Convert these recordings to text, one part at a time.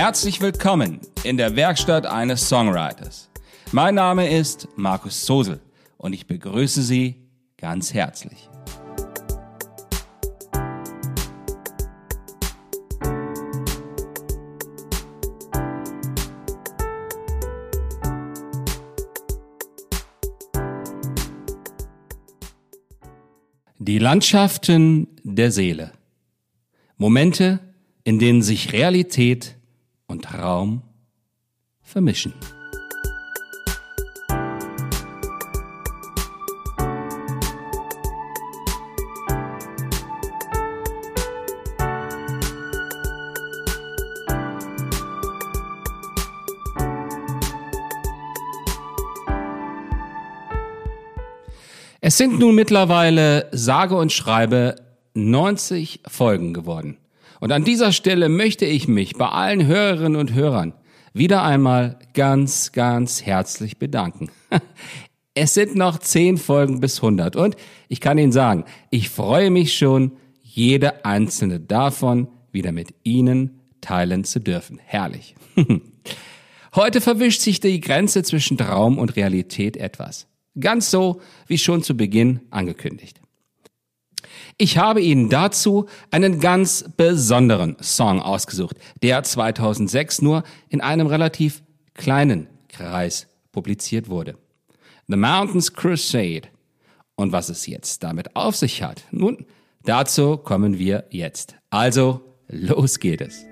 Herzlich willkommen in der Werkstatt eines Songwriters. Mein Name ist Markus Sosel und ich begrüße Sie ganz herzlich. Die Landschaften der Seele. Momente, in denen sich Realität und Traum vermischen. Es sind nun mittlerweile sage und schreibe 90 Folgen geworden. Und an dieser Stelle möchte ich mich bei allen Hörerinnen und Hörern wieder einmal ganz, ganz herzlich bedanken. Es sind noch 10 Folgen bis 100 und ich kann Ihnen sagen, ich freue mich schon, jede einzelne davon wieder mit Ihnen teilen zu dürfen. Herrlich. Heute verwischt sich die Grenze zwischen Traum und Realität etwas. Ganz so wie schon zu Beginn angekündigt. Ich habe Ihnen dazu einen ganz besonderen Song ausgesucht, der 2006 nur in einem relativ kleinen Kreis publiziert wurde. The Mountains Crusade. Und was es jetzt damit auf sich hat, nun, dazu kommen wir jetzt. Also, los geht es.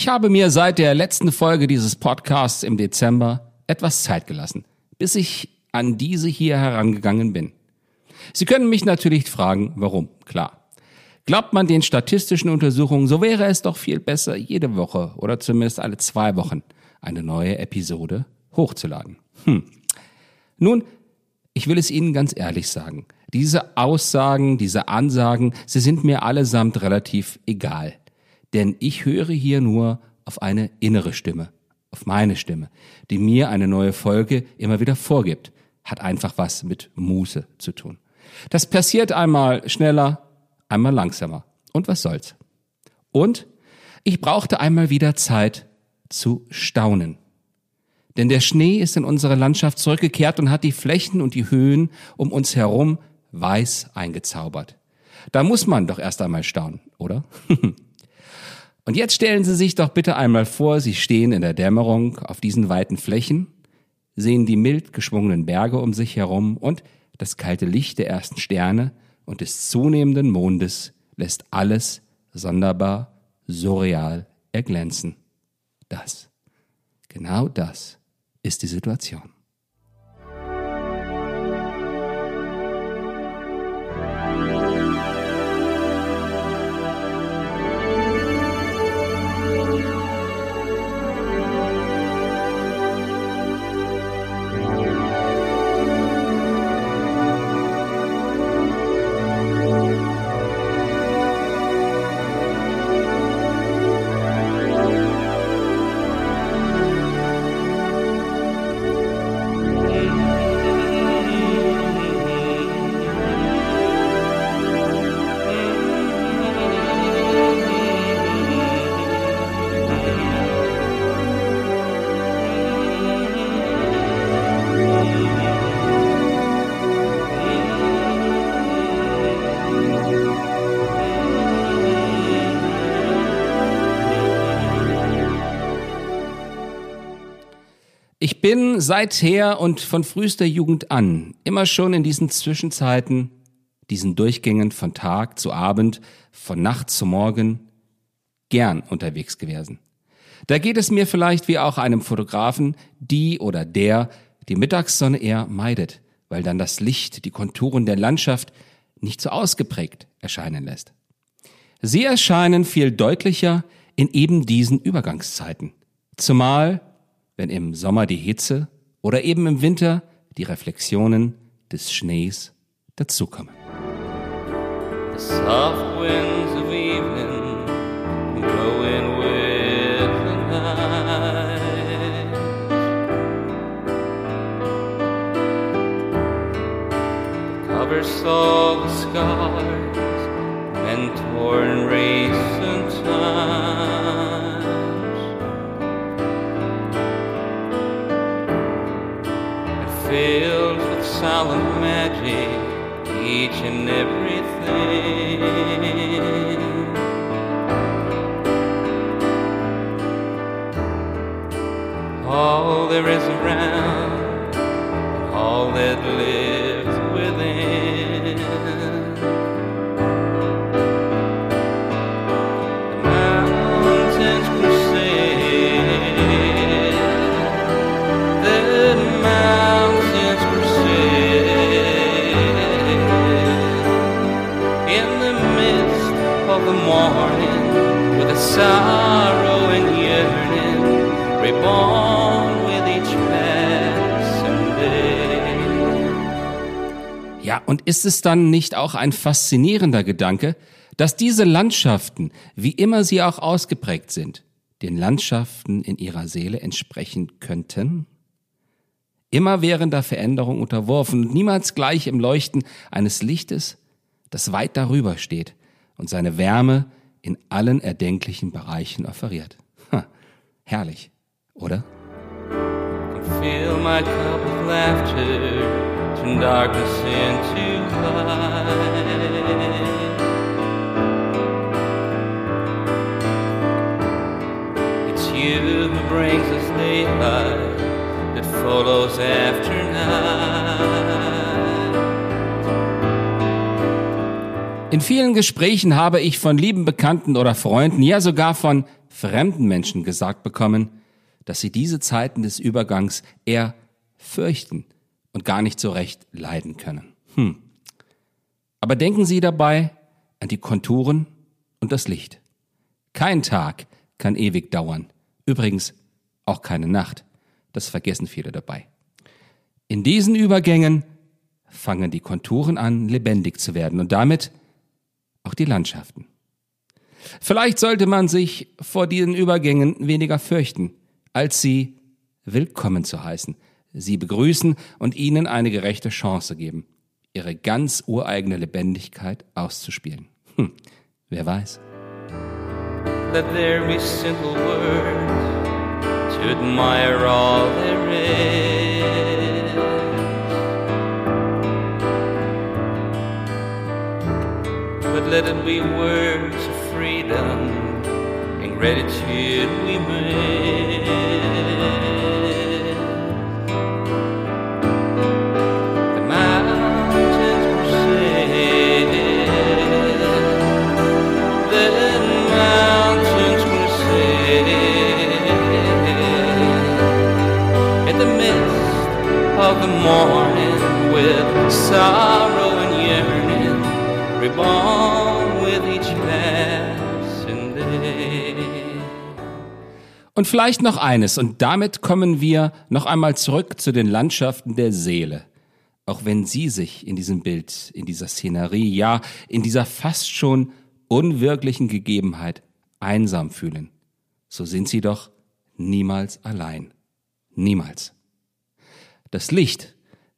Ich habe mir seit der letzten Folge dieses Podcasts im Dezember etwas Zeit gelassen, bis ich an diese hier herangegangen bin. Sie können mich natürlich fragen, warum, klar. Glaubt man den statistischen Untersuchungen, so wäre es doch viel besser, jede Woche oder zumindest alle zwei Wochen eine neue Episode hochzuladen. Hm. Nun, ich will es Ihnen ganz ehrlich sagen. Diese Aussagen, diese Ansagen, sie sind mir allesamt relativ egal denn ich höre hier nur auf eine innere Stimme, auf meine Stimme, die mir eine neue Folge immer wieder vorgibt. Hat einfach was mit Muße zu tun. Das passiert einmal schneller, einmal langsamer. Und was soll's? Und ich brauchte einmal wieder Zeit zu staunen. Denn der Schnee ist in unsere Landschaft zurückgekehrt und hat die Flächen und die Höhen um uns herum weiß eingezaubert. Da muss man doch erst einmal staunen, oder? Und jetzt stellen Sie sich doch bitte einmal vor, Sie stehen in der Dämmerung auf diesen weiten Flächen, sehen die mild geschwungenen Berge um sich herum und das kalte Licht der ersten Sterne und des zunehmenden Mondes lässt alles sonderbar, surreal erglänzen. Das, genau das ist die Situation. Ich bin seither und von frühester Jugend an immer schon in diesen Zwischenzeiten, diesen Durchgängen von Tag zu Abend, von Nacht zu Morgen, gern unterwegs gewesen. Da geht es mir vielleicht wie auch einem Fotografen, die oder der die Mittagssonne eher meidet, weil dann das Licht die Konturen der Landschaft nicht so ausgeprägt erscheinen lässt. Sie erscheinen viel deutlicher in eben diesen Übergangszeiten, Zumal, wenn im Sommer die Hitze oder eben im Winter die Reflexionen des Schnees dazukommen. The soft winds of evening blowing with the night. Covers all the scars and torn recent each and everything. Und ist es dann nicht auch ein faszinierender Gedanke, dass diese Landschaften, wie immer sie auch ausgeprägt sind, den Landschaften in ihrer Seele entsprechen könnten? Immer währender Veränderung unterworfen und niemals gleich im Leuchten eines Lichtes, das weit darüber steht und seine Wärme in allen erdenklichen Bereichen offeriert. Ha, herrlich, oder? Fill my cup of laughter, turn darkness into light. It's you who brings us daylight that follows after night. In vielen Gesprächen habe ich von lieben Bekannten oder Freunden, ja sogar von fremden Menschen gesagt bekommen, dass sie diese Zeiten des Übergangs eher fürchten und gar nicht so recht leiden können. Hm. Aber denken Sie dabei an die Konturen und das Licht. Kein Tag kann ewig dauern. Übrigens auch keine Nacht. Das vergessen viele dabei. In diesen Übergängen fangen die Konturen an, lebendig zu werden und damit auch die Landschaften. Vielleicht sollte man sich vor diesen Übergängen weniger fürchten, als sie willkommen zu heißen, sie begrüßen und ihnen eine gerechte Chance geben, ihre ganz ureigene Lebendigkeit auszuspielen. Hm, wer weiß. Let there be simple words to admire all there is. But let it be words of freedom and gratitude Und vielleicht noch eines, und damit kommen wir noch einmal zurück zu den Landschaften der Seele. Auch wenn Sie sich in diesem Bild, in dieser Szenerie, ja, in dieser fast schon unwirklichen Gegebenheit einsam fühlen, so sind Sie doch niemals allein. Niemals. Das Licht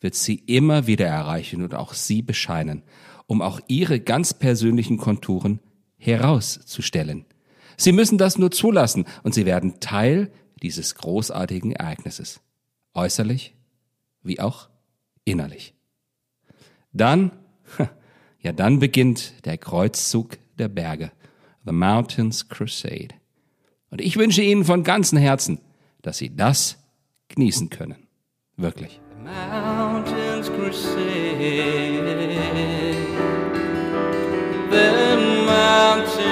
wird Sie immer wieder erreichen und auch Sie bescheinen, um auch Ihre ganz persönlichen Konturen herauszustellen. Sie müssen das nur zulassen und Sie werden Teil dieses großartigen Ereignisses. Äußerlich wie auch innerlich. Dann, ja, dann beginnt der Kreuzzug der Berge, The Mountains Crusade. Und ich wünsche Ihnen von ganzem Herzen, dass Sie das genießen können. Wirklich. The mountains crusade. The mountains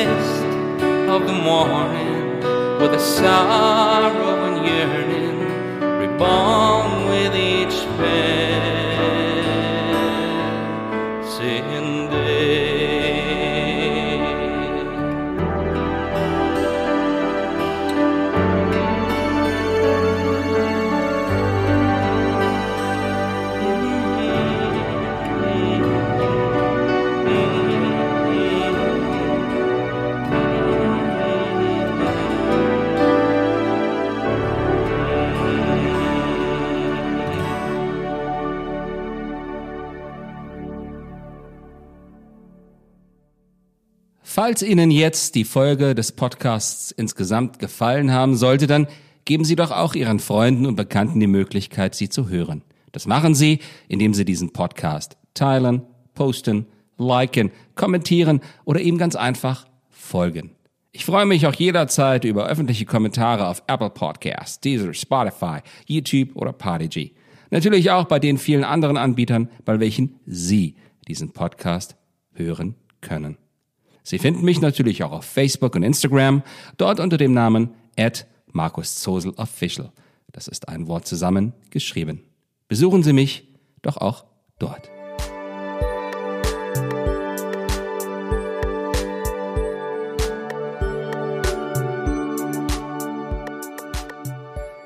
Midst of the morning, with a sorrow and yearning, reborn Falls Ihnen jetzt die Folge des Podcasts insgesamt gefallen haben sollte, dann geben Sie doch auch Ihren Freunden und Bekannten die Möglichkeit, sie zu hören. Das machen Sie, indem Sie diesen Podcast teilen, posten, liken, kommentieren oder ihm ganz einfach folgen. Ich freue mich auch jederzeit über öffentliche Kommentare auf Apple Podcasts, Deezer, Spotify, YouTube oder Podigy. Natürlich auch bei den vielen anderen Anbietern, bei welchen Sie diesen Podcast hören können. Sie finden mich natürlich auch auf Facebook und Instagram, dort unter dem Namen at Markus Zosel Official. Das ist ein Wort zusammen geschrieben. Besuchen Sie mich doch auch dort.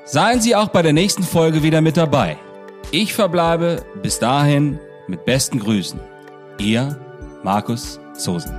Seien Sie auch bei der nächsten Folge wieder mit dabei. Ich verbleibe bis dahin mit besten Grüßen. Ihr Markus Zosen.